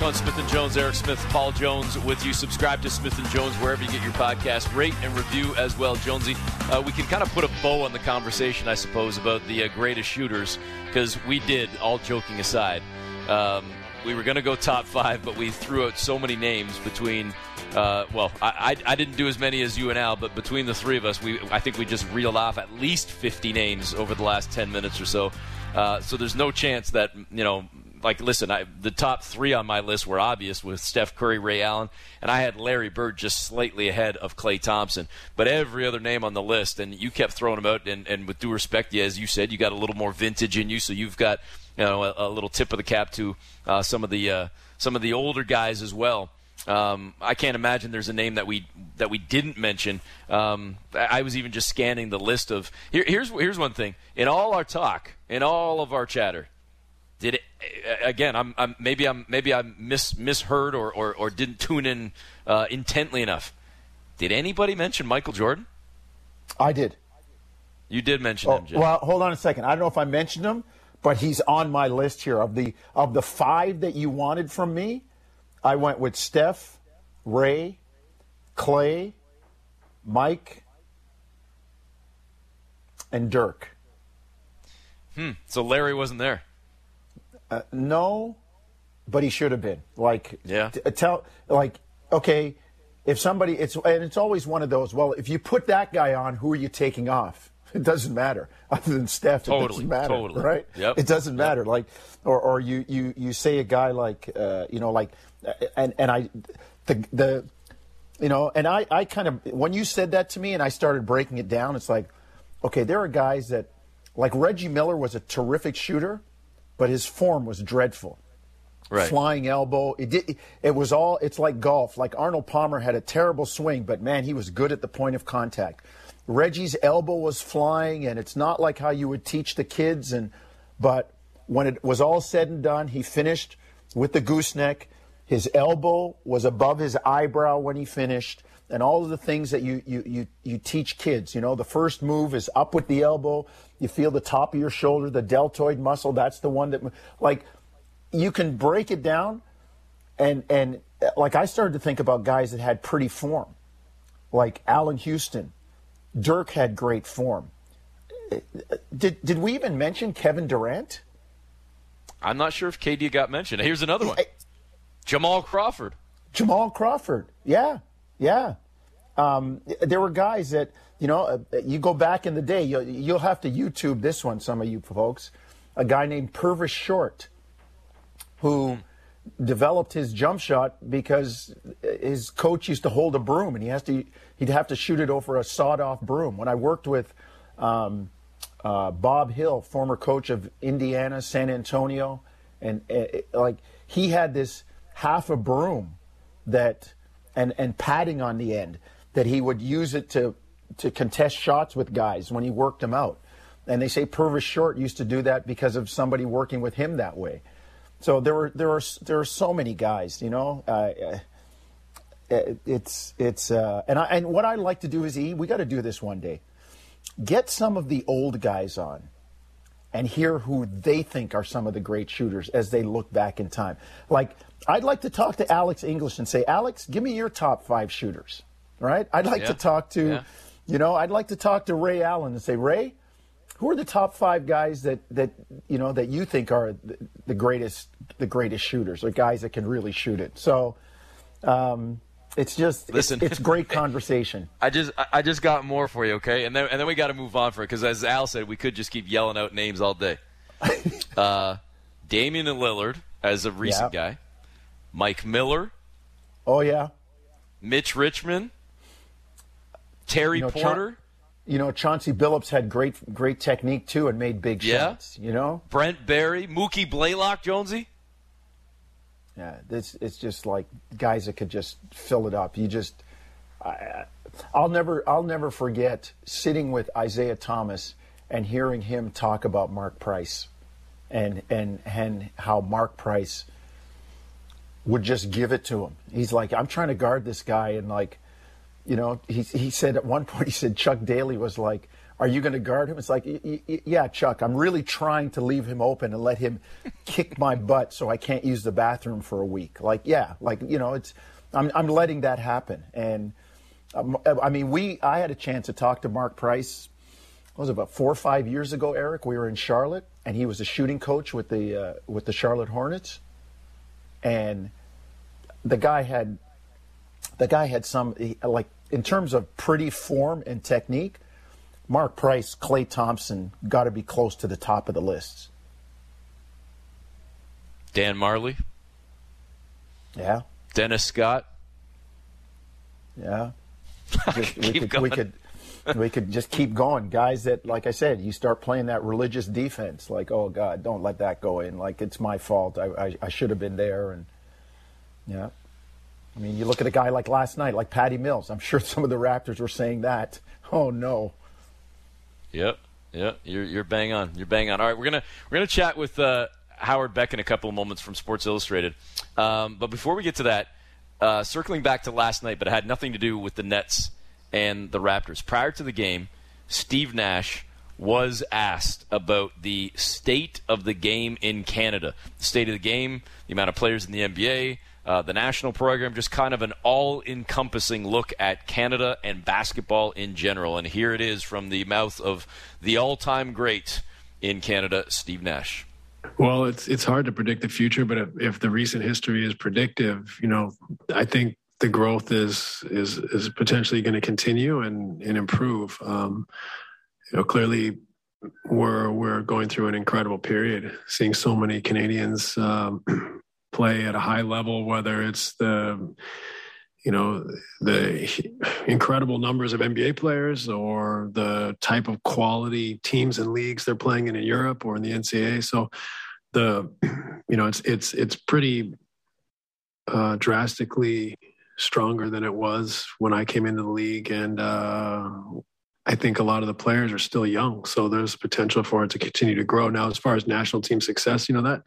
back on Smith and Jones. Eric Smith, Paul Jones with you. Subscribe to Smith and Jones wherever you get your podcast. Rate and review as well, Jonesy. Uh, we can kind of put a bow on the conversation, I suppose, about the uh, greatest shooters because we did. All joking aside, um, we were going to go top five, but we threw out so many names between. Uh, well, I, I, I, didn't do as many as you and Al, but between the three of us, we I think we just reeled off at least 50 names over the last 10 minutes or so. Uh, so there's no chance that you know like, listen, I, the top three on my list were obvious with Steph Curry, Ray Allen, and I had Larry Bird just slightly ahead of Klay Thompson. But every other name on the list, and you kept throwing them out, and, and with due respect, yeah, as you said, you got a little more vintage in you, so you've got you know a, a little tip of the cap to uh, some of the uh, some of the older guys as well. Um, I can't imagine there's a name that we that we didn't mention. Um, I was even just scanning the list of here, here's here's one thing in all our talk, in all of our chatter, did it again? I'm, I'm maybe I'm maybe I mis, misheard or, or, or didn't tune in uh, intently enough. Did anybody mention Michael Jordan? I did. You did mention oh, him, Jim. Well, hold on a second. I don't know if I mentioned him, but he's on my list here of the of the five that you wanted from me. I went with Steph, Ray, Klay, Mike, and Dirk. Hmm. So Larry wasn't there. Uh, no, but he should have been. Like, yeah. T- tell, like, okay, if somebody, it's and it's always one of those. Well, if you put that guy on, who are you taking off? It doesn't matter. Other than Steph, totally, it doesn't matter, totally. right? Yep. It doesn't yep. matter. Like, or or you you you say a guy like, uh, you know, like, and and I, the the, you know, and I I kind of when you said that to me and I started breaking it down, it's like, okay, there are guys that, like Reggie Miller was a terrific shooter but his form was dreadful. Right. Flying elbow. It did, it was all. It's like golf. Like Arnold Palmer had a terrible swing, but man, he was good at the point of contact. Reggie's elbow was flying, and it's not like how you would teach the kids. And but when it was all said and done, he finished with the gooseneck. His elbow was above his eyebrow when he finished and all of the things that you, you, you, you teach kids. You know, the first move is up with the elbow. You feel the top of your shoulder, the deltoid muscle. That's the one that, like, you can break it down. And, and like, I started to think about guys that had pretty form, like Allan Houston. Dirk had great form. Did, did we even mention Kevin Durant? I'm not sure if KD got mentioned. Here's another one Jamal Crawford. Jamal Crawford. Yeah. Yeah. Um, there were guys that, you know, uh, you go back in the day, you'll, you'll, have to YouTube this one, some of you folks. A guy named Purvis Short, who developed his jump shot because his coach used to hold a broom and he has to he'd have to shoot it over a sawed off broom. When I worked with um, uh, Bob Hill, former coach of Indiana, San Antonio, and uh, like he had this half a broom that and, and padding on the end that he would use it to, to contest shots with guys when he worked them out. And they say Purvis Short used to do that because of somebody working with him that way. So there were there are there are so many guys, you know. Uh, uh it's it's uh, and I, and what I like to do is e we got to do this one day. Get some of the old guys on and hear who they think are some of the great shooters as they look back in time. Like I'd like to talk to Alex English and say, Alex, give me your top five shooters. Right? I'd like yeah. to talk to, yeah. You know, I'd like to talk to Ray Allen and say, Ray, who are the top five guys that that you know that you think are the, the greatest the greatest shooters or guys that can really shoot it? So. Um, it's just listen. It's, it's, great conversation. I just I just got more for you, okay? And then and then we got to move on for it because as Al said, we could just keep yelling out names all day. uh, Damian Lillard as a recent Yeah. guy, Mike Miller, Oh yeah, Mitch Richmond, Terry You know, Cha- Porter, you know Chauncey Billups had great great technique too and made big Yeah. shots. You know, Brent Barry, Mookie Blaylock, Jonesy. Yeah, this it's just like guys that could just fill it up. You just, I, I'll never I'll never forget sitting with Isiah Thomas and hearing him talk about Mark Price, and and and how Mark Price would just give it to him. He's like, I'm trying to guard this guy, and like, you know, he he said at one point he said Chuck Daly was like are you going to guard him? It's like, yeah, Chuck, I'm really trying to leave him open and let him kick my butt so I can't use the bathroom for a week. Like, yeah, like, you know, it's, I'm, I'm letting that happen. And um, I mean, we, I had a chance to talk to Mark Price, it was about four or five years ago, Eric? We were in Charlotte and he was a shooting coach with the, uh, with the Charlotte Hornets. And the guy had, the guy had some, like, in terms of pretty form and technique, Mark Price, Klay Thompson got to be close to the top of the lists. Dan Majerle. Yeah. Dennis Scott. Yeah. Just, we, could, we could we could just keep going. Guys that, like I said, you start playing that religious defense, like, oh God, don't let that go in. Like it's my fault. I, I, I should have been there. And yeah, I mean, you look at a guy like last night, like Patty Mills. I'm sure some of the Raptors were saying that. Oh no. Yep. Yep. You're you're bang on. You're bang on. All right, we're gonna we're gonna chat with uh, Howard Beck in a couple of moments from Sports Illustrated. Um, but before we get to that, uh, circling back to last night, but it had nothing to do with the Nets and the Raptors. Prior to the game, Steve Nash was asked about the state of the game in Canada, the state of the game, the amount of players in the NBA, uh, the national program, just kind of an all encompassing look at Canada and basketball in general. And here it is from the mouth of the all time great in Canada, Steve Nash. Well, it's it's hard to predict the future, but if, if the recent history is predictive, you know, I think the growth is is is potentially going to continue and and improve. Um, you know, clearly we're we're going through an incredible period, seeing so many Canadians um, play at a high level, whether it's the you know the incredible numbers of NBA players or the type of quality teams and leagues they're playing in in Europe or in the NCAA. So the you know it's it's it's pretty uh, drastically stronger than it was when I came into the league, and uh, I think a lot of the players are still young, so there's potential for it to continue to grow. Now, as far as national team success, you know that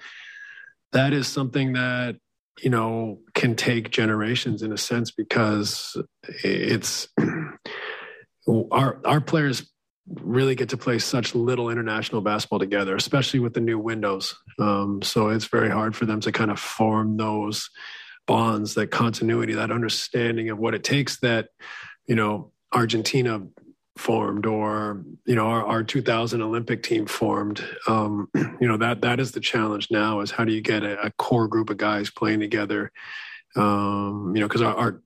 that is something that you know can take generations in a sense because it's our our players really get to play such little international basketball together, especially with the new windows. Um, so it's very hard for them to kind of form those bonds, that continuity, that understanding of what it takes that, you know, Argentina formed or you know our, our 2000 olympic team formed um, you know that that is the challenge now is how do you get a, a core group of guys playing together? Um, you know because our, our,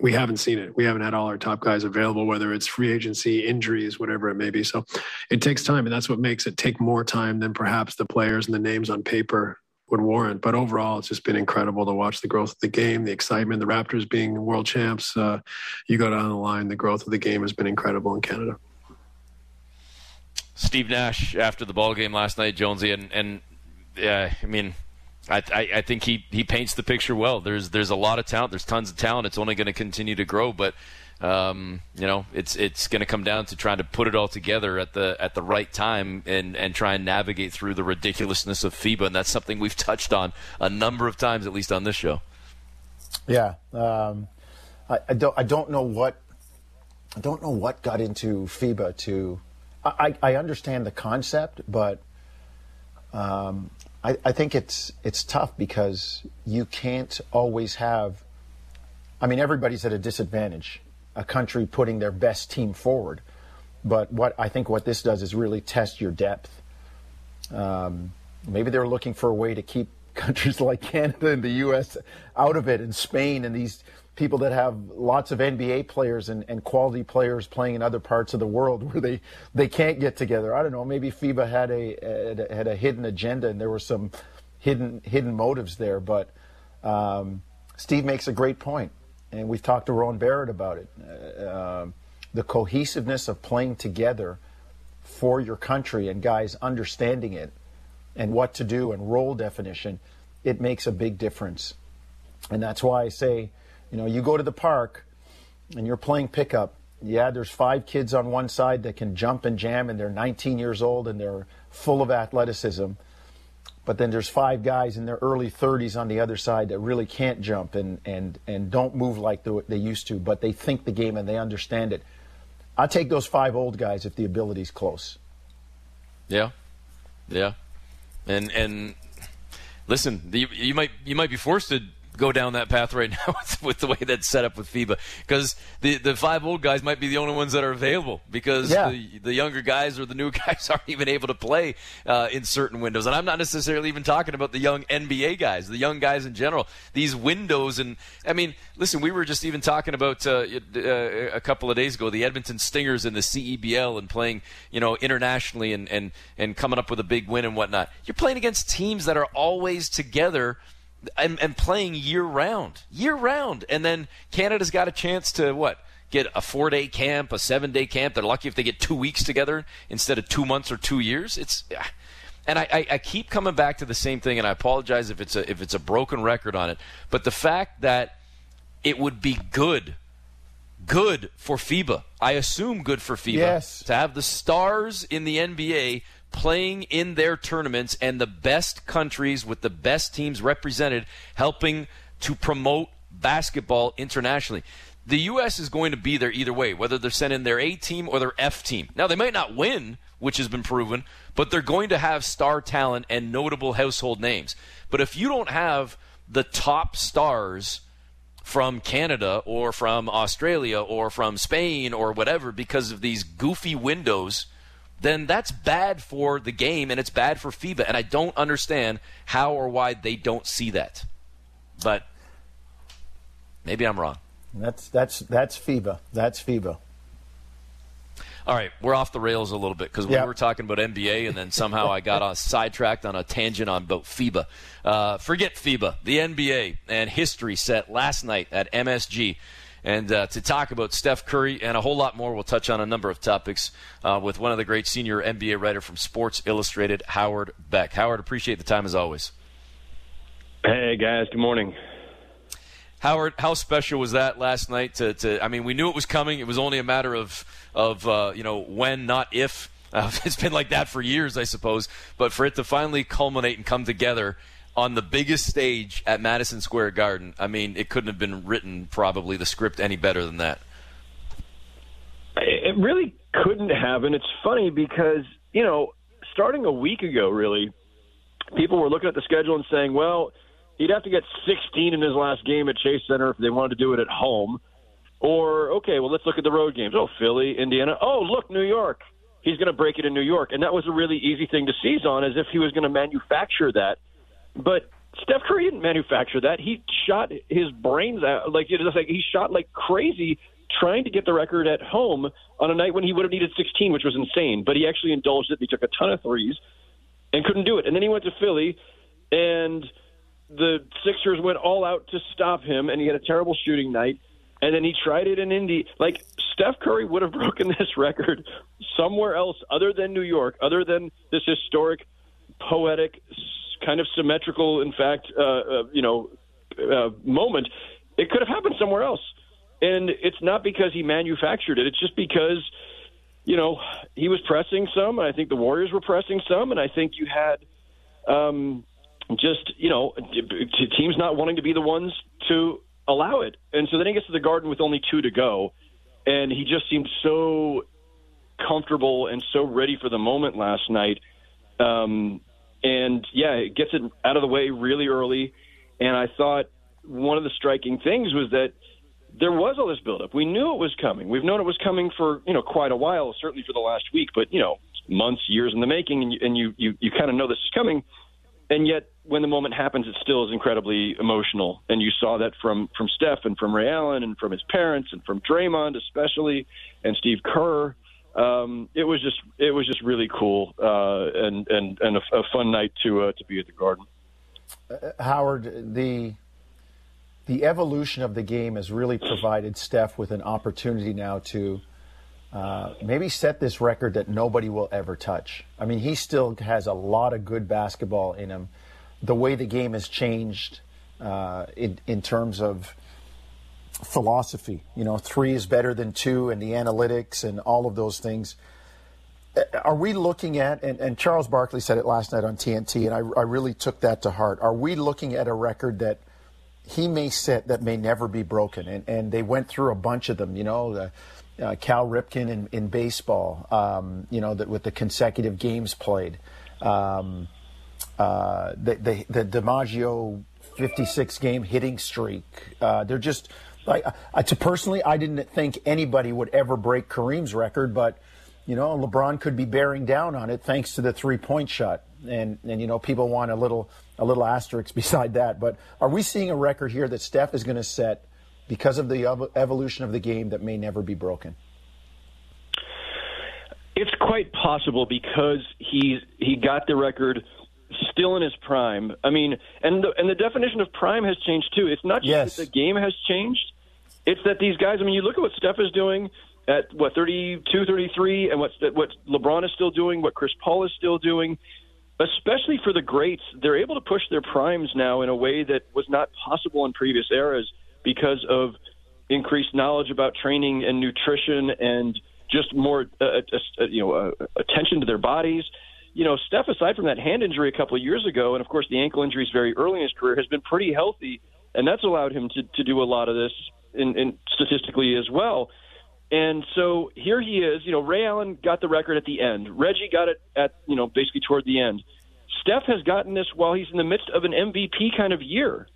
we haven't seen it. We haven't had all our top guys available whether it's free agency injuries whatever it may be. So it takes time and that's what makes it take more time than perhaps the players and the names on paper would warrant. But overall, it's just been incredible to watch the growth of the game, the excitement, the Raptors being world champs. Uh, you go down the line, the growth of the game has been incredible in Canada. Steve Nash after the ball game last night, Jonesy, and and yeah, I mean, I, I, I think he he paints the picture well. There's there's a lot of talent. There's tons of talent. It's only going to continue to grow, but um, you know, it's it's going to come down to trying to put it all together at the at the right time and and try and navigate through the ridiculousness of FIBA, and that's something we've touched on a number of times, at least on this show. Yeah, um, I, I, don't I don't know what I don't know what got into FIBA to. I, I understand the concept, but um, I, I think it's it's tough because you can't always have. I mean, everybody's at a disadvantage a country putting their best team forward. But what I think what this does is really test your depth. Um, maybe they're looking for a way to keep countries like Canada and the U.S. out of it, and Spain and these people that have lots of NBA players and, and quality players playing in other parts of the world where they, they can't get together. I don't know. Maybe FIBA had a, had a hidden agenda and there were some hidden hidden motives there. But um, Steve makes a great point and we've talked to Rowan Barrett about it. Uh, um, the cohesiveness of playing together for your country and guys understanding it and what to do and role definition, it makes a big difference. And that's why I say, you know, you go to the park and you're playing pickup. Yeah, there's five kids on one side that can jump and jam, and they're 19 years old and they're full of athleticism. But then there's five guys in their early 30s on the other side that really can't jump and, and, and don't move like they used to, but they think the game and they understand it. I take those five old guys if the ability's close. Yeah, yeah, and and listen, you, you might you might be forced to go down that path right now with, with, the way that's set up with FIBA because the the five old guys might be the only ones that are available because yeah. the, the younger guys or the new guys aren't even able to play uh, in certain windows. And I'm not necessarily even talking about the young NBA guys, the young guys in general. These windows and I mean, listen, we were just even talking about uh, uh, a couple of days ago the Edmonton Stingers in the CEBL and playing you know internationally and and and coming up with a big win and whatnot. You're playing against teams that are always together and, and playing year round, year round, and then Canada's got a chance to what? Get a four day camp, a seven day camp. They're lucky if they get two weeks together instead of two months or two years. It's, and I, I, keep coming back to the same thing, and I apologize if it's a if it's a broken record on it. But the fact that it would be good, good for FIBA. I assume good for FIBA yes. to have the stars in the NBA playing in their tournaments and the best countries with the best teams represented helping to promote basketball internationally. The U.S. is going to be there either way, whether they're sending their A team or their F team. Now, they might not win, which has been proven, but they're going to have star talent and notable household names. But if you don't have the top stars from Canada or from Australia or from Spain or whatever because of these goofy windows – then that's bad for the game and it's bad for FIBA. And I don't understand how or why they don't see that. But maybe I'm wrong. That's that's that's FIBA. That's FIBA. All right, we're off the rails a little bit because we yep. were talking about NBA, and then somehow I got on, sidetracked on a tangent on about FIBA. Uh, forget FIBA, the NBA and history set last night at MSG. And uh, to talk about Steph Curry and a whole lot more, we'll touch on a number of topics uh, with one of the great senior NBA writer from Sports Illustrated, Howard Beck. Howard, appreciate the time as always. Hey guys, good morning. Howard, how special was that last night? To, to I mean, we knew it was coming. It was only a matter of of uh, you know when, not if. Uh, it's been like that for years, I suppose. But for it to finally culminate and come together on the biggest stage at Madison Square Garden. I mean, it couldn't have been written probably the script any better than that. It really couldn't have, and it's funny because you know, starting a week ago, really, people were looking at the schedule and saying, well. He'd have to get 16 in his last game at Chase Center if they wanted to do it at home. Or, okay, well, let's look at the road games. Oh, Philly, Indiana. Oh, look, New York. He's going to break it in New York. And that was a really easy thing to seize on as if he was going to manufacture that but Steph Curry didn't manufacture that. He shot his brains out like it was like he shot like crazy trying to get the record at home on a night when he would have needed 16, which was insane. But he actually indulged it. He took a ton of threes and couldn't do it. And then he went to Philly, and the Sixers went all out to stop him, and he had a terrible shooting night. And then he tried it in Indy. Like Steph Curry would have broken this record somewhere else other than New York, other than this historic, poetic, kind of symmetrical, in fact, uh, uh, you know, uh, moment, it could have happened somewhere else. And it's not because he manufactured it. It's just because, you know, he was pressing some, and I think the Warriors were pressing some, and I think you had um, just, you know, teams not wanting to be the ones to allow it. And so then he gets to the Garden with only two to go, and he just seemed so comfortable and so ready for the moment last night. Um, and yeah, it gets it out of the way really early. And I thought one of the striking things was that there was all this buildup. We knew it was coming. We've known it was coming for you know quite a while, certainly for the last week, but you know months, years in the making, and you and you you, you kind of know this is coming. And yet, when the moment happens, it still is incredibly emotional. And you saw that from from Steph and from Ray Allen and from his parents and from Draymond especially, and Steve Kerr um, it was just it was just really cool uh, and and and a, a fun night to uh, to be at the Garden. Uh, Howard, the the evolution of the game has really provided Steph with an opportunity now to uh, maybe set this record that nobody will ever touch. I mean, he still has a lot of good basketball in him. The way the game has changed uh, in in terms of philosophy. You know, three is better than two, and the analytics and all of those things. Are we looking at, and, and Charles Barkley said it last night on TNT, and I, I really took that to heart. Are we looking at a record that he may set that may never be broken. And, and they went through a bunch of them, you know, the, uh, Cal Ripken in, in baseball, um, you know, that with the consecutive games played. Um, uh, the, the, the DiMaggio 56 game hitting streak. Uh, they're just, like, uh, to personally, I didn't think anybody would ever break Kareem's record, but, you know, LeBron could be bearing down on it thanks to the three point shot. And, and, you know, people want a little, a little asterisk beside that. But are we seeing a record here that Steph is going to set because of the evolution of the game that may never be broken? It's quite possible because he's he got the record still in his prime. I mean, and the, and the definition of prime has changed too. It's not just yes. that the game has changed; it's that these guys. I mean, you look at what Steph is doing at what 32, 33, and what what LeBron is still doing, what Chris Paul is still doing. Especially for the greats, they're able to push their primes now in a way that was not possible in previous eras because of increased knowledge about training and nutrition and just more uh, uh, uh, you know uh, attention to their bodies. You know, Steph, aside from that hand injury a couple of years ago, and of course the ankle injuries very early in his career, has been pretty healthy, and that's allowed him to, to do a lot of this in, in statistically as well. And so here he is. You know, Ray Allen got the record at the end. Reggie got it at you know basically toward the end. Steph has gotten this while he's in the midst of an MVP kind of year,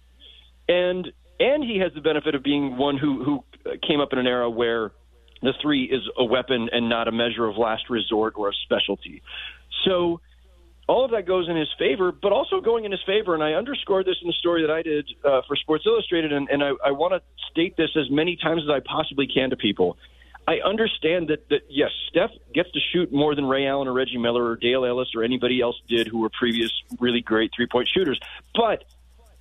and and he has the benefit of being one who who came up in an era where the three is a weapon and not a measure of last resort or a specialty. So all of that goes in his favor, but also going in his favor. And I underscored this in the story that I did uh, for Sports Illustrated, and, and I, I want to state this as many times as I possibly can to people. I understand that, that yes, Steph gets to shoot more than Ray Allen or Reggie Miller or Dale Ellis or anybody else did who were previous really great three point shooters. But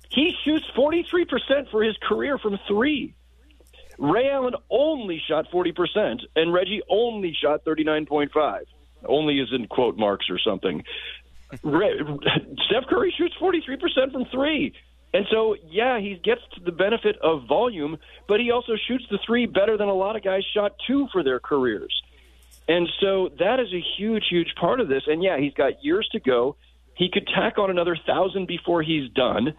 he shoots 43% for his career from three. Ray Allen only shot 40%, and Reggie only shot 39.5. Only is in quote marks or something. Steph Curry shoots 43% from three. And so, yeah, he gets the benefit of volume, but he also shoots the three better than a lot of guys shot two for their careers. And so that is a huge, huge part of this. And yeah, he's got years to go. He could tack on another thousand before he's done.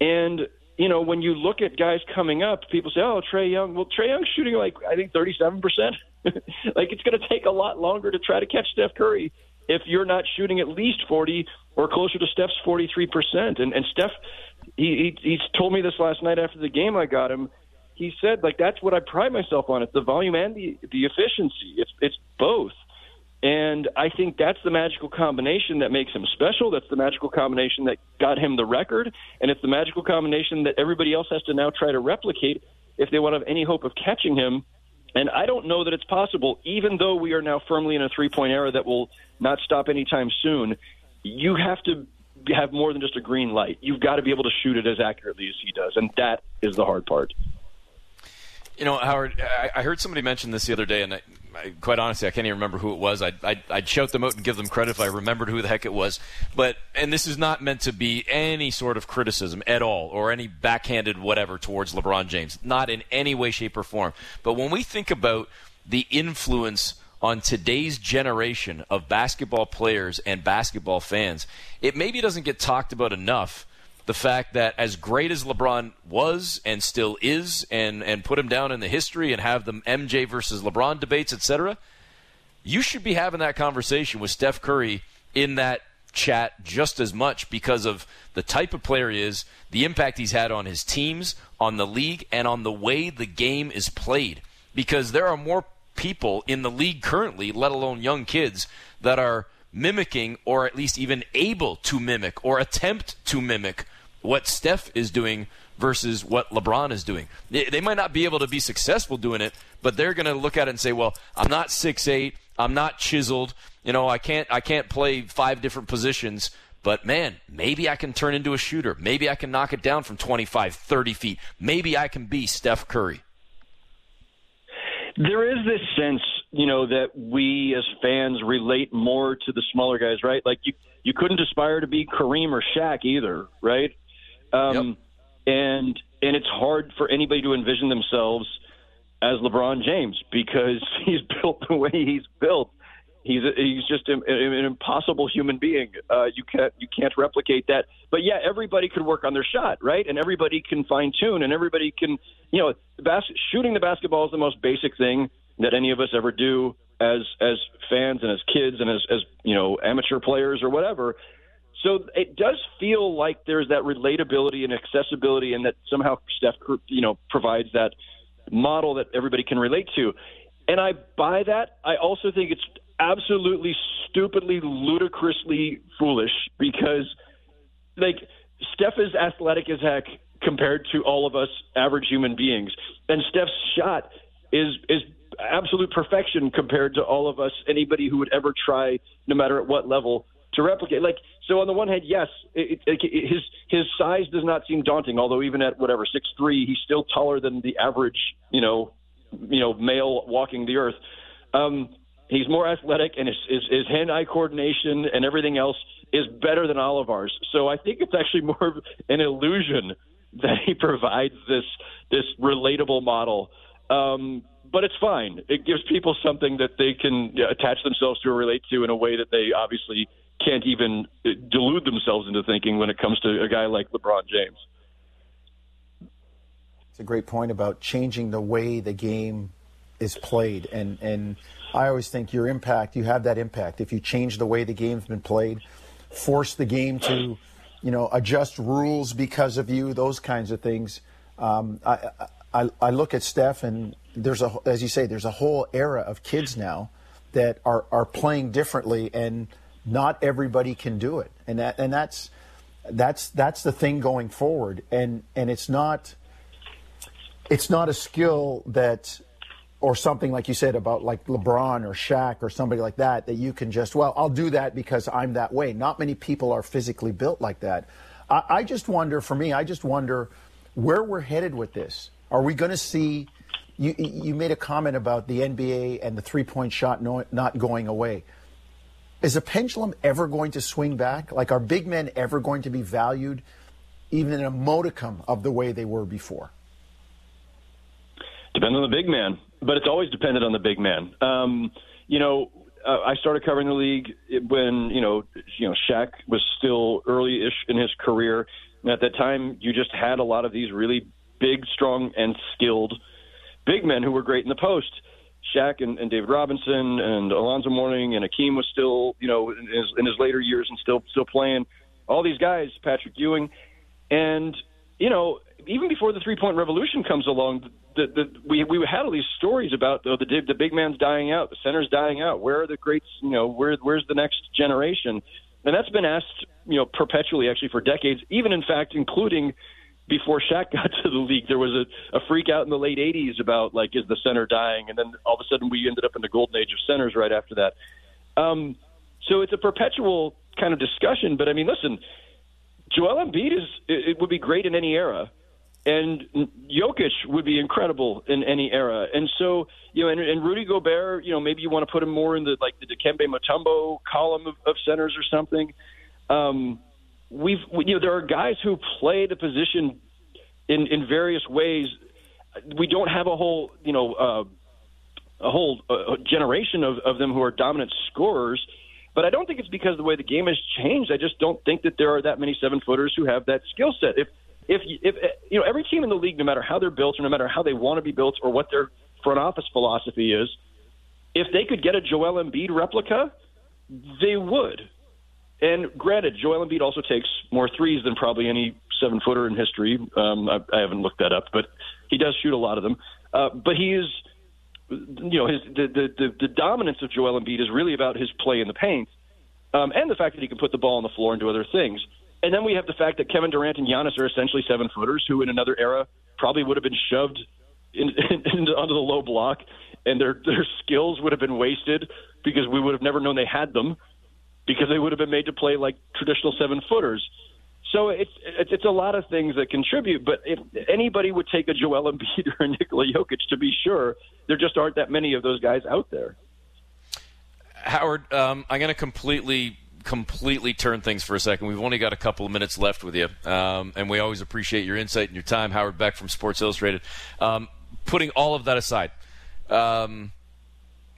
And you know, when you look at guys coming up, people say, "Oh, Trae Young." Well, Trae Young's shooting like I think thirty-seven percent. like it's going to take a lot longer to try to catch Steph Curry if you're not shooting at least forty or closer to Steph's forty-three percent. And and Steph, he, he he's told me this last night after the game. I got him. He said, like that's what I pride myself on. It's the volume and the the efficiency. It's it's both. And I think that's the magical combination that makes him special. That's the magical combination that got him the record. And it's the magical combination that everybody else has to now try to replicate if they want to have any hope of catching him. And I don't know that it's possible, even though we are now firmly in a three point era that will not stop anytime soon. You have to have more than just a green light. You've got to be able to shoot it as accurately as he does. And that is the hard part. You know, Howard, I, heard somebody mention this the other day, and I, quite honestly, I can't even remember who it was. I'd, I'd, I'd, shout them out and give them credit if I remembered who the heck it was. But and this is not meant to be any sort of criticism at all, or any backhanded whatever towards LeBron James. Not in any way, shape, or form. But when we think about the influence on today's generation of basketball players and basketball fans, it maybe doesn't get talked about enough the fact that as great as LeBron was and still is, and and put him down in the history and have the MJ versus LeBron debates, etc. You should be having that conversation with Steph Curry in that chat just as much because of the type of player he is, the impact he's had on his teams, on the league, and on the way the game is played. Because there are more people in the league currently, let alone young kids, that are mimicking or at least even able to mimic or attempt to mimic what Steph is doing versus what LeBron is doing. They, might not be able to be successful doing it, but they're going to look at it and say, "Well, I'm not six eight. I'm not chiseled. You know, I can't I can't play five different positions." But man, maybe I can turn into a shooter. Maybe I can knock it down from 25, 30 feet. Maybe I can be Steph Curry. There is this sense, you know, that we as fans relate more to the smaller guys, right? Like you, you couldn't aspire to be Kareem or Shaq either, right? Um, yep. And and it's hard for anybody to envision themselves as LeBron James because he's built the way he's built. He's a, he's just an, an impossible human being. Uh, you can't you can't replicate that. But yeah, everybody could work on their shot, right? And everybody can fine tune, and everybody can you know, bas- shooting the basketball is the most basic thing that any of us ever do as as fans and as kids and as as you know amateur players or whatever. So it does feel like there's that relatability and accessibility, and that somehow Steph, you know, provides that model that everybody can relate to. And I buy that. I also think it's absolutely stupidly, ludicrously foolish because, like, Steph is athletic as heck compared to all of us average human beings, and Steph's shot is is absolute perfection compared to all of us, anybody who would ever try, no matter at what level, to replicate. Like, so on the one hand, yes, it, it, it, his his size does not seem daunting. Although even at whatever six three, he's still taller than the average, you know, you know, male walking the earth. Um, he's more athletic, and his, his, his hand-eye coordination and everything else is better than all of ours. So I think it's actually more of an illusion that he provides this this relatable model. Um, but it's fine. It gives people something that they can attach themselves to or relate to in a way that they obviously can't even uh, delude themselves into thinking when it comes to a guy like LeBron James. It's a great point about changing the way the game is played, and and I always think your impact, you have that impact if you change the way the game's been played, force the game to, you know, adjust rules because of you, those kinds of things. Um, I, I I look at Steph and there's a as you say there's a whole era of kids now that are are playing differently and not everybody can do it. And that and that's that's that's the thing going forward. And and it's not it's not a skill that or something like you said about like LeBron or Shaq or somebody like that that you can just well I'll do that because I'm that way. Not many people are physically built like that. I, I just wonder for me I just wonder where we're headed with this. Are we going to see you, you made a comment about the NBA and the three point shot no, not going away. Is the pendulum ever going to swing back? Like, are big men ever going to be valued even in a modicum of the way they were before? Depends on the big man, but it's always dependent on the big man. Um, you know, uh, I started covering the league when you know, you know, Shaq was still early-ish in his career, and at that time, you just had a lot of these really big, strong, and skilled big men who were great in the post. Shaq and, and David Robinson and Alonzo Mourning and Akeem was still, you know, in his, in his later years and still still playing. All these guys, Patrick Ewing, and you know, even before the three point revolution comes along, the, the, we we had all these stories about the, the the big man's dying out, the center's dying out. Where are the greats? You know, where where's the next generation? And that's been asked, you know, perpetually actually for decades. Even in fact, including before Shaq got to the league, there was a, a freak out in the late '80s about like, is the center dying? And then all of a sudden, we ended up in the golden age of centers right after that. Um, so it's a perpetual kind of discussion. But I mean, listen, Joel Embiid is it would be great in any era, and Jokic would be incredible in any era. And so you know, and, and Rudy Gobert, you know, maybe you want to put him more in the like the Dikembe Mutombo column of, of centers or something. Um, we've you know there are guys who play the position in in various ways. We don't have a whole you know uh, a whole uh, generation of, of them who are dominant scorers. But I don't think it's because of the way the game has changed. I just don't think that there are that many seven footers who have that skill set. If if if you know every team in the league, no matter how they're built or no matter how they want to be built or what their front office philosophy is, if they could get a Joel Embiid replica, they would. And granted, Joel Embiid also takes more threes than probably any seven footer in history. Um, I, I haven't looked that up, but he does shoot a lot of them. Uh, but he is, you know, his the, the the the dominance of Joel Embiid is really about his play in the paint, um, and the fact that he can put the ball on the floor and do other things. And then we have the fact that Kevin Durant and Giannis are essentially seven footers who, in another era, probably would have been shoved in, in, in, onto the low block, and their their skills would have been wasted because we would have never known they had them because they would have been made to play like traditional seven footers. So it's, it's a lot of things that contribute. But if anybody would take a Joel Embiid or a Nikola Jokic, to be sure, there just aren't that many of those guys out there. Howard, um, I'm going to completely completely turn things for a second. We've only got a couple of minutes left with you, um, and we always appreciate your insight and your time. Howard Beck from Sports Illustrated. Um, putting all of that aside, um,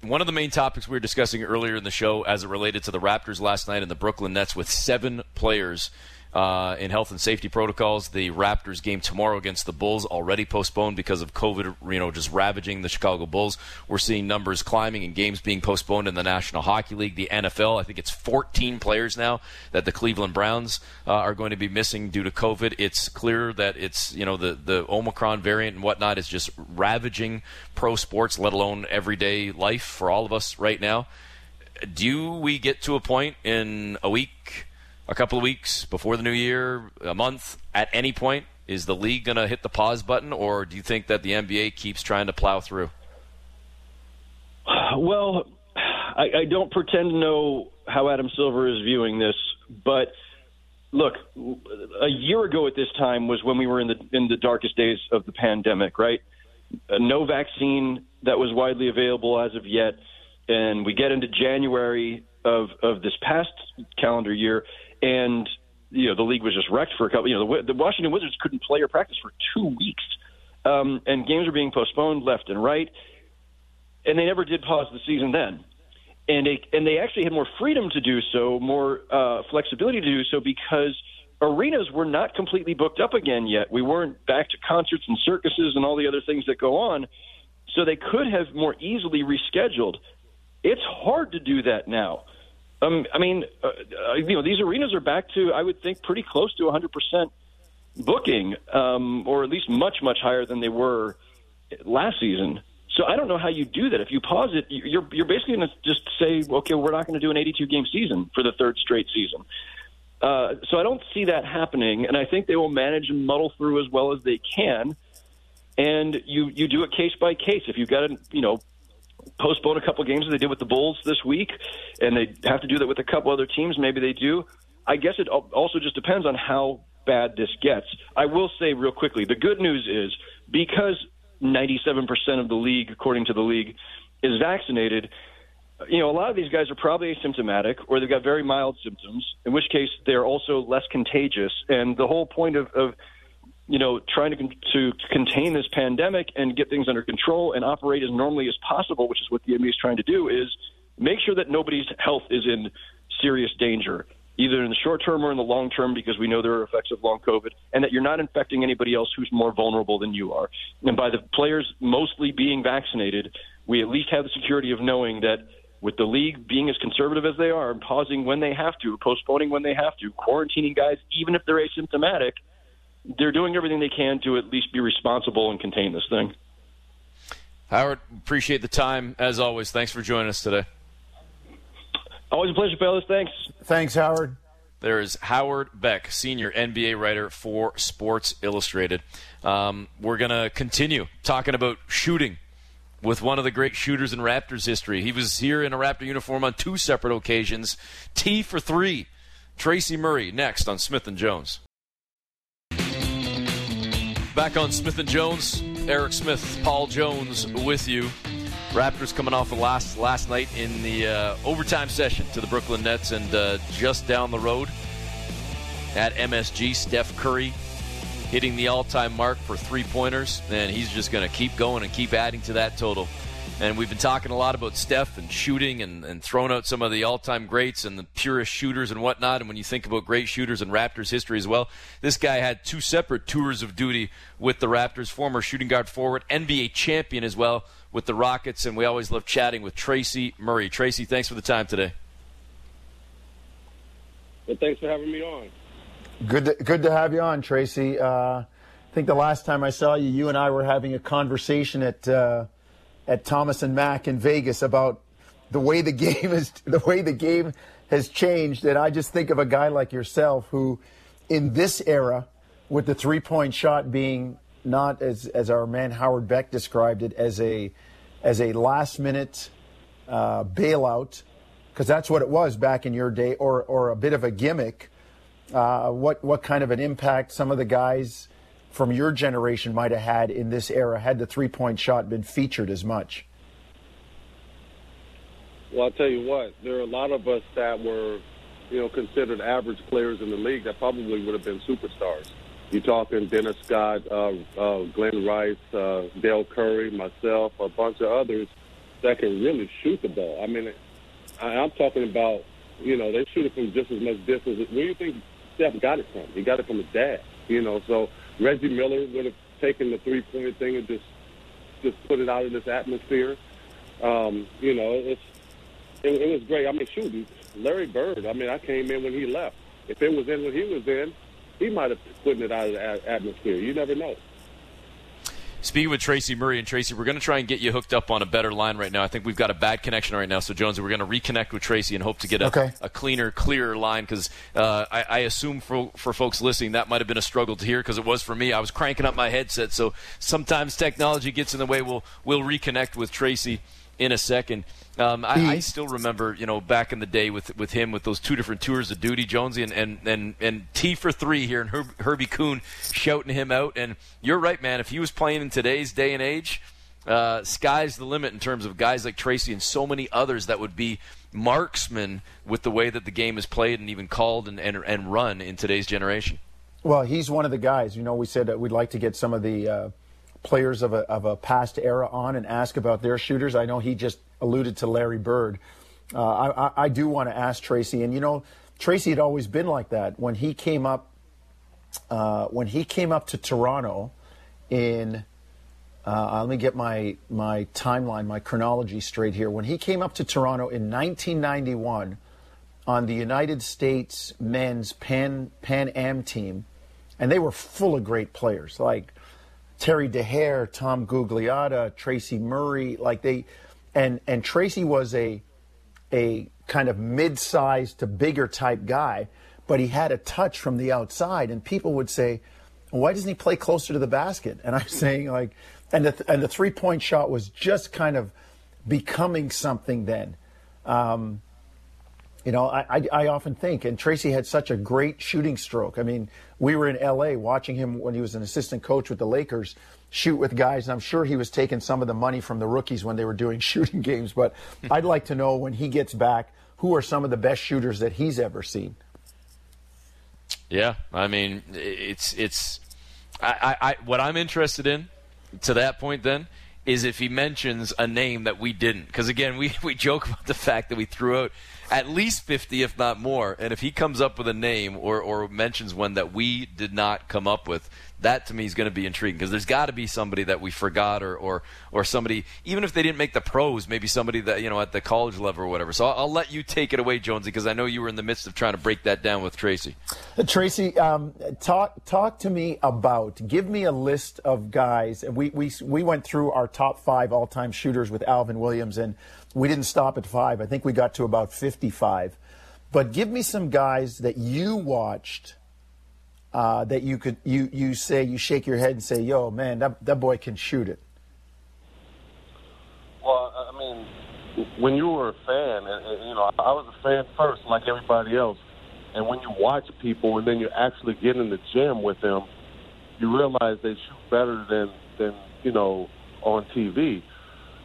one of the main topics we were discussing earlier in the show as it related to the Raptors last night and the Brooklyn Nets with seven players uh, in health and safety protocols. The Raptors game tomorrow against the Bulls already postponed because of COVID, you know, just ravaging the Chicago Bulls. We're seeing numbers climbing and games being postponed in the National Hockey League, the NFL. I think it's 14 players now that the Cleveland Browns uh, are going to be missing due to COVID. It's clear that it's you know the the Omicron variant and whatnot is just ravaging pro sports, let alone everyday life for all of us right now. Do we get to a point in a week? A couple of weeks before the new year, a month, at any point? Is the league going to hit the pause button, or do you think that the NBA keeps trying to plow through? Well, I, I don't pretend to know how Adam Silver is viewing this, but look, a year ago at this time was when we were in the in the darkest days of the pandemic, right? Uh, no vaccine that was widely available as of yet, and we get into January of of this past calendar year, and you know the league was just wrecked for a couple. You know the, the Washington Wizards couldn't play or practice for two weeks, um, and games were being postponed left and right, and they never did pause the season then. And they and they actually had more freedom to do so, more uh, flexibility to do so because arenas were not completely booked up again yet. We weren't back to concerts and circuses and all the other things that go on, so they could have more easily rescheduled. It's hard to do that now. Um, I mean, uh, uh, you know, these arenas are back to, I would think, pretty close to 100% booking, um, or at least much, much higher than they were last season. So I don't know how you do that. If you pause it, you're you're basically going to just say, okay, we're not going to do an 82 game season for the third straight season. Uh, so I don't see that happening, and I think they will manage and muddle through as well as they can. And you you do it case by case. If you've got to you know postpone a couple games as they did with the Bulls this week, and they have to do that with a couple other teams. Maybe they do. I guess it also just depends on how bad this gets. I will say real quickly the good news is because 97% of the league, according to the league, is vaccinated. You know, a lot of these guys are probably asymptomatic or they've got very mild symptoms, in which case they're also less contagious. And the whole point of, of you know, trying to, to contain this pandemic and get things under control and operate as normally as possible, which is what the NBA is trying to do, is make sure that nobody's health is in serious danger, either in the short term or in the long term, because we know there are effects of long COVID, and that you're not infecting anybody else who's more vulnerable than you are. And by the players mostly being vaccinated, we at least have the security of knowing that with the league being as conservative as they are, pausing when they have to, postponing when they have to, quarantining guys, even if they're asymptomatic – they're doing everything they can to at least be responsible and contain this thing. Howard, appreciate the time as always. Thanks for joining us today. Always a pleasure, fellas. Thanks. Thanks, Howard. There is Howard Beck, senior NBA writer for Sports Illustrated. Um, we're going to continue talking about shooting with one of the great shooters in Raptors history. He was here in a Raptor uniform on two separate occasions. T for three. Tracy Murray next on Smith and Jones. Back on Smith and Jones, Eric Smith, Paul Jones with you. Raptors coming off of last last night in the uh, overtime session to the Brooklyn Nets, and uh, just down the road at MSG, Steph Curry hitting the all-time mark for three pointers, and he's just going to keep going and keep adding to that total. And we've been talking a lot about Steph and shooting and, and throwing out some of the all time greats and the purest shooters and whatnot. And when you think about great shooters in Raptors history as well, this guy had two separate tours of duty with the Raptors, former shooting guard forward, NBA champion as well with the Rockets. And we always love chatting with Tracy Murray. Tracy, thanks for the time today. Well, thanks for having me on. Good to, good to have you on, Tracy. Uh, I think the last time I saw you, you and I were having a conversation at. Uh, at Thomas and Mack in Vegas about the way the game is, the way the game has changed. And I just think of a guy like yourself who, in this era, with the three point shot being not as, as our man Howard Beck described it as a as a last minute uh, bailout, because that's what it was back in your day, or or a bit of a gimmick. Uh, what what kind of an impact some of the guys from your generation might have had in this era had the three point shot been featured as much? Well, I'll tell you what, there are a lot of us that were, you know, considered average players in the league that probably would have been superstars. You're talking Dennis Scott, uh, uh, Glen Rice, uh, Dell Curry, myself, a bunch of others that can really shoot the ball. I mean, I, I'm talking about, you know, they shoot it from just as much distance. Where do you think Steph got it from? He got it from his dad. You know, so Reggie Miller would have taken the three point thing and just just put it out of this atmosphere. Um, you know, it's it, it was great. I mean, shoot, Larry Bird. I mean, I came in when he left. If it was in when he was in, he might have put it out of the atmosphere. You never know. Speaking with Tracy Murray and Tracy, we're going to try and get you hooked up on a better line right now. I think we've got a bad connection right now. So Jonesy, we're going to reconnect with Tracy and hope to get a, okay. a cleaner, clearer line because uh, I, I, assume for for folks listening that might have been a struggle to hear because it was for me. I was cranking up my headset, so sometimes technology gets in the way. We'll we'll reconnect with Tracy in a second. Um, I, I, still remember, you know, back in the day with with him with those two different tours of duty, Jonesy and and and, and T for three here, and Herb, Herbie Kuhn shouting him out. And you're right, man. If he was playing in today's day and age, uh, sky's the limit in terms of guys like Tracy and so many others that would be marksmen with the way that the game is played and even called and and, and run in today's generation. Well, he's one of the guys. You know, we said that we'd like to get some of the. Uh, players of a, of a past era on and ask about their shooters. I know he just alluded to Larry Bird. Uh, I, I, do want to ask Tracy, and you know, Tracy had always been like that. When he came up, uh, when he came up to Toronto, in uh, let me get my my timeline, my chronology straight here. When he came up to Toronto in 1991 on the United States men's Pan Pan Am team, and they were full of great players like Terry Dehere, Tom Gugliotta, Tracy Murray, like they, and and Tracy was a a kind of mid-sized to bigger type guy, but he had a touch from the outside, and people would say, "Why doesn't he play closer to the basket?" And I'm saying like, and the and the three-point shot was just kind of becoming something then. Um, you know, I, I, often think, and Tracy had such a great shooting stroke. I mean, we were in LA watching him when he was an assistant coach with the Lakers shoot with guys, and I'm sure he was taking some of the money from the rookies when they were doing shooting games. But I'd like to know when he gets back, who are some of the best shooters that he's ever seen? Yeah, I mean, it's it's I, I, I what I'm interested in to that point then is if he mentions a name that we didn't. Because again, we, we joke about the fact that we threw out at least 50, if not more. And if he comes up with a name or, or mentions one that we did not come up with, that to me is going to be intriguing because there's got to be somebody that we forgot or, or or somebody even if they didn't make the pros maybe somebody that you know at the college level or whatever. So I'll, I'll let you take it away Jonesy because I know you were in the midst of trying to break that down with Tracy. Uh, Tracy um, talk talk to me about give me a list of guys. And we we we went through our top five all time shooters with Alvin Williams and we didn't stop at five. I think we got to about 55. But give me some guys that you watched uh, that you could you you say you shake your head and say, "Yo, man, that that boy can shoot it." Well, I mean, when you were a fan, and, you know, I was a fan first, like everybody else. And when you watch people, and then you actually get in the gym with them, you realize they shoot better than than you know on TV.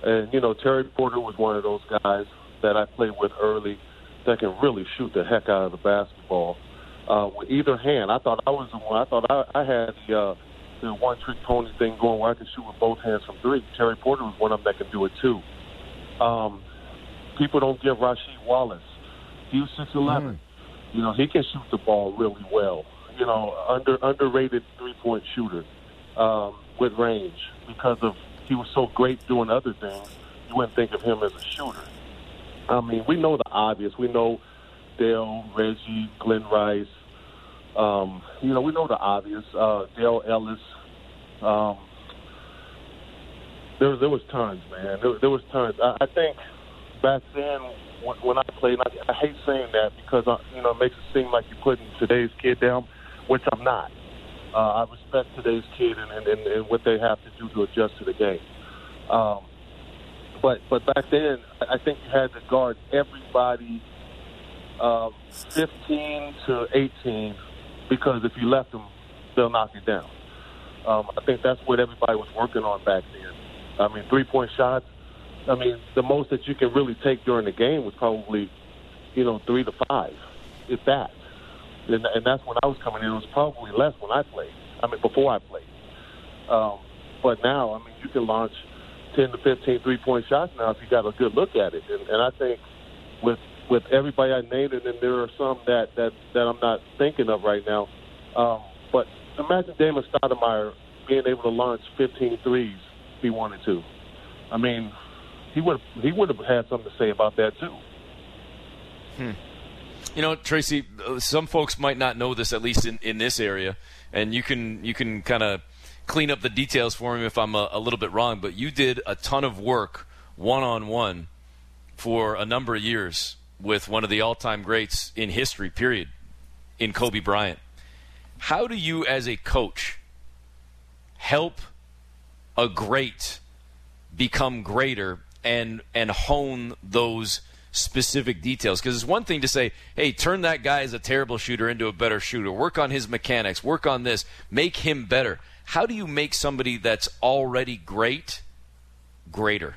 And, you know, Terry Porter was one of those guys that I played with early that can really shoot the heck out of the basketball. Uh, with either hand, I thought I was the one. I thought I, I had the, uh, the one trick pony thing going where I could shoot with both hands from three. Terry Porter was one of them that can do it too. Um, people don't give Rasheed Wallace. He was 6'11. Mm. You know, he can shoot the ball really well. You know, under underrated three point shooter um, with range because of he was so great doing other things, you wouldn't think of him as a shooter. I mean, we know the obvious. We know Dale, Reggie, Glen Rice. Um, you know, we know the obvious. Uh, Dale Ellis. Um, there, there was tons, man. There, there was tons. I, I think back then when, when I played, I, I hate saying that because I, uh, you know it makes it seem like you're putting today's kid down, which I'm not. Uh, I respect today's kid and, and, and what they have to do to adjust to the game. Um, but but back then, I think you had to guard everybody um, 15 to 18 because if you left them, they'll knock you down. Um, I think that's what everybody was working on back then. I mean, three point shots. I mean, the most that you can really take during the game was probably, you know, three to five, if that and, and that's when I was coming in. It was probably less when I played. I mean, before I played. Um, but now, I mean, you can launch 10 to 15 three point shots now if you got a good look at it. And, and I think with with everybody I named, and then there are some that that that I'm not thinking of right now. Um, but imagine Damon Stoudamire being able to launch 15 threes if he wanted to. I mean, he would he would have had something to say about that too. Hmm. You know, Tracy, uh, some folks might not know this, at least in, in this area, and you can you can kind of clean up the details for me if I'm a, a little bit wrong. But you did a ton of work one on one for a number of years with one of the all time greats in history, period, in Kobe Bryant. How do you, as a coach, help a great become greater and and hone those specific details because it's one thing to say hey turn that guy as a terrible shooter into a better shooter work on his mechanics work on this make him better how do you make somebody that's already great greater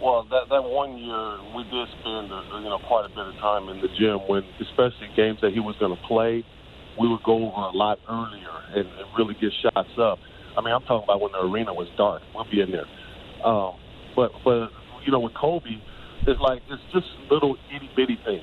well, that that one year we did spend a, you know quite a bit of time in the gym when, especially games that he was going to play, we would go over a lot earlier and, and really get shots up. I mean, I'm talking about when the arena was dark. We'll be in there. Um, but but you know, with Kobe, it's like it's just little itty bitty things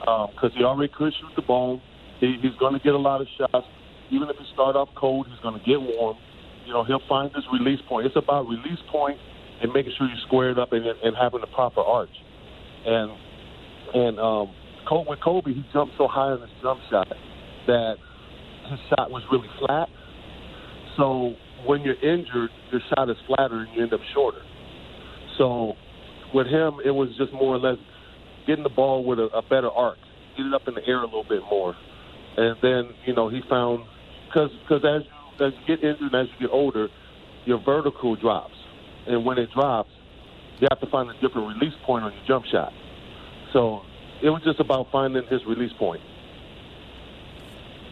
because um, he already could shoot the ball. He, he's going to get a lot of shots. Even if he start off cold, he's going to get warm. You know, he'll find his release point. It's about release point and making sure you square it up and, and having the proper arch. And and um, Kobe, with Kobe, he jumped so high on his jump shot that his shot was really flat. So when you're injured, your shot is flatter and you end up shorter. So with him, it was just more or less getting the ball with a, a better arc, get it up in the air a little bit more, and then you know he found because because as as you get injured and as you get older, your vertical drops, and when it drops, you have to find a different release point on your jump shot. So it was just about finding his release point.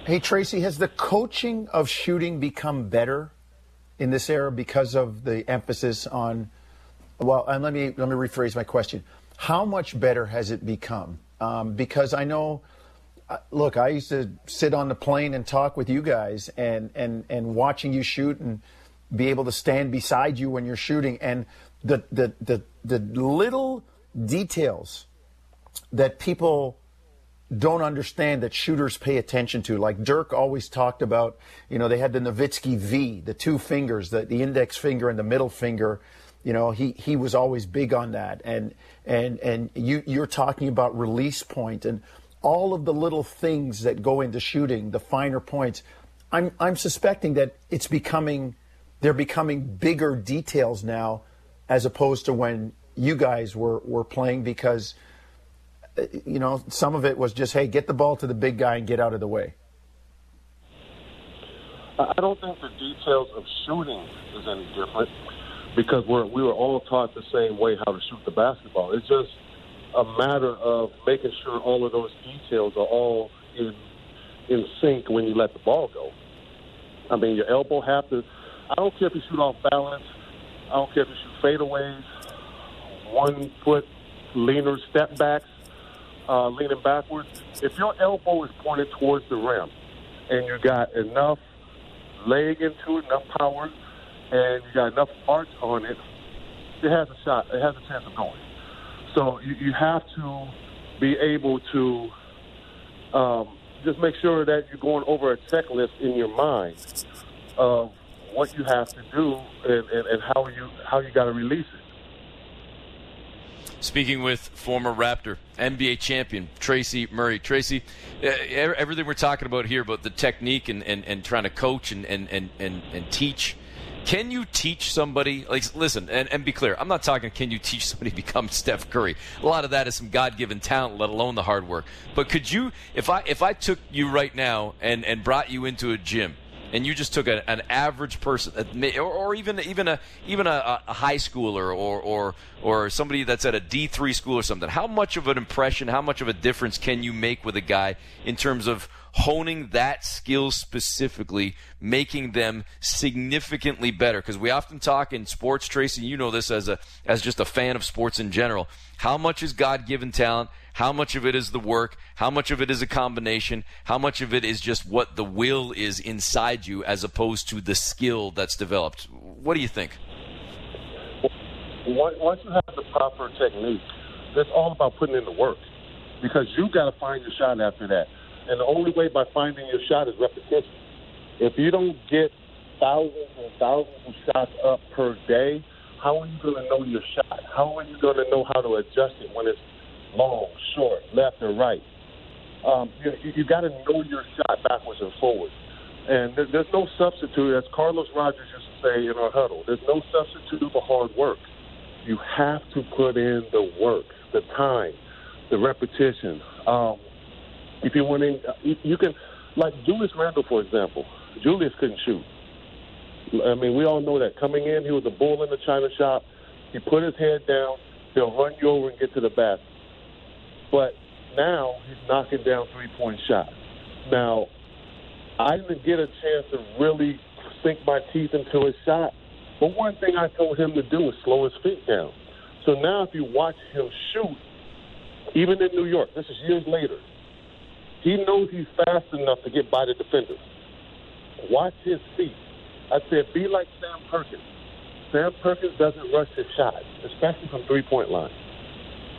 Hey Tracy, has the coaching of shooting become better in this era because of the emphasis on? Well, and let me let me rephrase my question. How much better has it become? Um, because I know, uh, look, I used to sit on the plane and talk with you guys, and and and watching you shoot and be able to stand beside you when you're shooting, and the the the, the little details that people don't understand that shooters pay attention to. Like Dirk always talked about, you know, they had the Nowitzki V, the two fingers, the, the index finger and the middle finger. You know, he, he was always big on that. And and and you you're talking about release point and all of the little things that go into shooting, the finer points. I'm I'm suspecting that it's becoming they're becoming bigger details now as opposed to when you guys were, were playing because uh, you know, some of it was just, hey, get the ball to the big guy and get out of the way. I don't think the details of shooting is any different because we're, we were all taught the same way how to shoot the basketball. It's just a matter of making sure all of those details are all in in sync when you let the ball go. I mean, your elbow have to. I don't care if you shoot off balance. I don't care if you shoot fadeaways, one foot leaner step backs uh, leaning backwards, if your elbow is pointed towards the rim and you got enough leg into it, enough power, and you got enough arch on it, it has a shot. It has a chance of going. So you, you have to be able to um, just make sure that you're going over a checklist in your mind of what you have to do and, and, and how you how you got to release it. Speaking with former Raptor, NBA champion Tracy Murray. Tracy, everything we're talking about here about the technique and, and, and trying to coach and, and, and, and teach. Can you teach somebody, like, listen, and, and be clear, I'm not talking can you teach somebody to become Steph Curry. A lot of that is some God given talent, let alone the hard work. But could you, if I, if I took you right now and, and brought you into a gym, and you just took a, an average person, or, or, even even a even a, a, high schooler, or or or somebody that's at a D three school or something, how much of an impression, how much of a difference can you make with a guy in terms of honing that skill specifically, making them significantly better? Because we often talk in sports, Tracy. You know this as a as just a fan of sports in general. How much is God given talent? How much of it is the work? How much of it is a combination? How much of it is just what the will is inside you as opposed to the skill that's developed? What do you think? once you have the proper technique, it's all about putting in the work because you got to find your shot after that. And the only way by finding your shot is repetition. If you don't get thousands and thousands of shots up per day, how are you going to know your shot? How are you going to know how to adjust it when it's long, short, left, or right? Um, you you got to know your shot backwards and forwards. And there, there's no substitute, as Carlos Rogers used to say in our huddle, there's no substitute for hard work. You have to put in the work, the time, the repetition. Um, if uh, you want to, you can, like Julius Randle, for example. Julius couldn't shoot. I mean, we all know that. Coming in, he was a bull in the china shop. He put his head down. He'll run you over and get to the basket. But now he's knocking down three point shots. Now, I didn't get a chance to really sink my teeth into his shot. But one thing I told him to do was slow his feet down. So now if you watch him shoot, even in New York, this is years later, he knows he's fast enough to get by the defenders. Watch his feet. I said, be like Sam Perkins. Sam Perkins doesn't rush his shot, especially from three point line.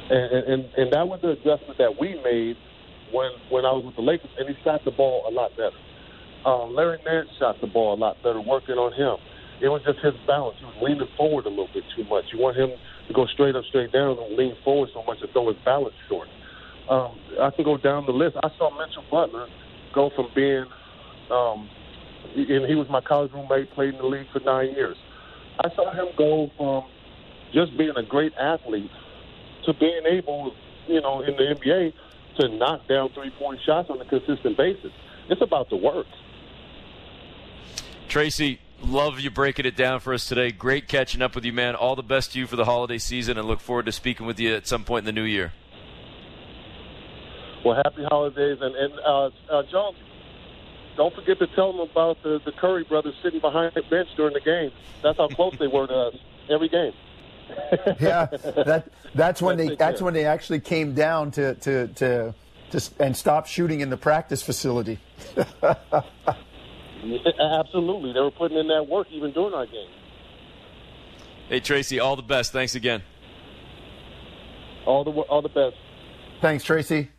And, and and that was the adjustment that we made when when I was with the Lakers, and he shot the ball a lot better. Um, Larry Nance shot the ball a lot better, working on him. It was just his balance. He was leaning forward a little bit too much. You want him to go straight up, straight down, and lean forward so much to throw his balance short. Um, I can go down the list. I saw Mitchell Butler go from being um, and he was my college roommate, played in the league for nine years. I saw him go from just being a great athlete to being able, you know, in the NBA to knock down three point shots on a consistent basis. It's about the work. Tracy, love you breaking it down for us today. Great catching up with you, man. All the best to you for the holiday season, and look forward to speaking with you at some point in the new year. Well, happy holidays, and and uh, uh, John, don't forget to tell them about the, the Curry brothers sitting behind the bench during the game. That's how close they were to us every game. yeah, that, that's when they that's when they actually came down to to to, to and stopped shooting in the practice facility. Absolutely, they were putting in that work even during our game. Hey Tracy, all the best. Thanks again. All the all the best. Thanks, Tracy.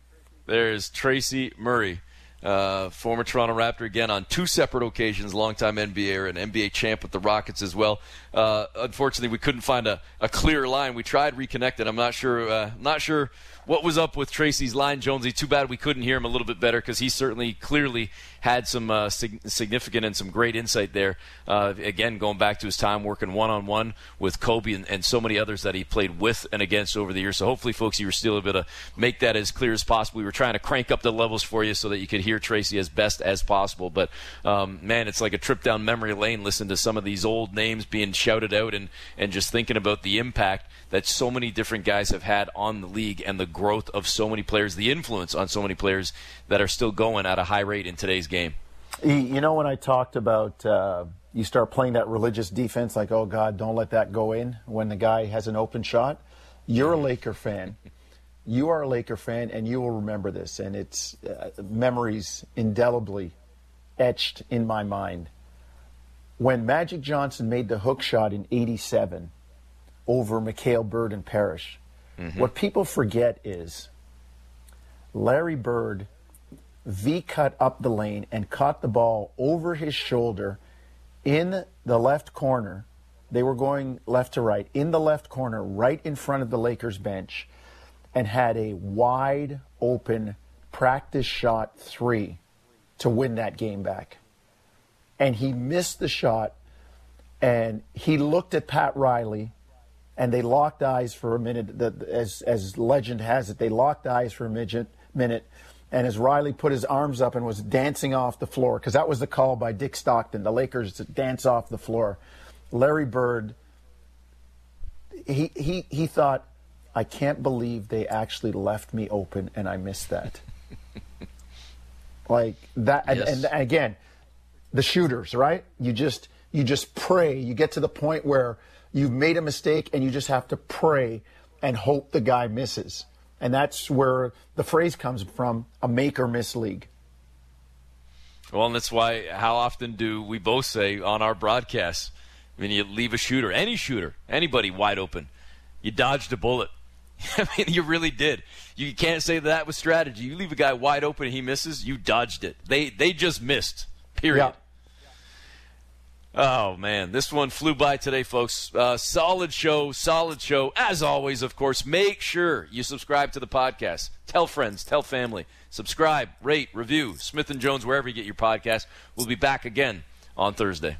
There's Tracy Murray uh, former Toronto Raptor again on two separate occasions, longtime NBA and NBA champ with the Rockets as well. Uh, unfortunately, we couldn't find a, a clear line. We tried reconnecting. I'm not sure. Uh, not sure what was up with Tracy's line, Jonesy. Too bad we couldn't hear him a little bit better because he certainly clearly had some uh, sig- significant and some great insight there. Uh, again, going back to his time working one on one with Kobe and, and, so many others that he played with and against over the years. So hopefully, folks, you were still able to make that as clear as possible. We were trying to crank up the levels for you so that you could hear Tracy as best as possible. But um, man, it's like a trip down memory lane. Listen to some of these old names being shouted out and and just thinking about the impact that so many different guys have had on the league and the growth of so many players, the influence on so many players that are still going at a high rate in today's game. You know, when I talked about uh, you start playing that religious defense, like, oh, God, don't let that go in when the guy has an open shot, you're a Laker fan. You are a Laker fan, and you will remember this, and it's uh, memories indelibly etched in my mind. When Magic Johnson made the hook shot in 87, over McHale, Bird, and Parish. Mm-hmm. What people forget is Larry Bird V cut up the lane and caught the ball over his shoulder in the left corner. They were going left to right, in the left corner, right in front of the Lakers bench, and had a wide open practice shot three to win that game back. And he missed the shot, and he looked at Pat Riley and they locked eyes for a minute. As as legend has it, they locked eyes for a midget, minute. And as Riley put his arms up and was dancing off the floor, because that was the call by Dick Stockton, the Lakers to dance off the floor. Larry Bird, he he he thought, I can't believe they actually left me open, and I missed that. like that, yes. and, and again, the shooters, right? You just you just pray. You get to the point where You've made a mistake and you just have to pray and hope the guy misses. And that's where the phrase comes from a make or miss league. Well, and that's why, how often do we both say on our broadcasts, I mean, you leave a shooter, any shooter, anybody wide open, You dodged a bullet. I mean, you really did. You can't say that was strategy. You leave a guy wide open and he misses, you dodged it. They they just missed. Period. Yeah. Oh man, this one flew by today, folks. Uh, solid show, solid show. As always, of course, make sure you subscribe to the podcast. Tell friends, tell family. Subscribe, rate, review. Smith and Jones, wherever you get your podcast. We'll be back again on Thursday.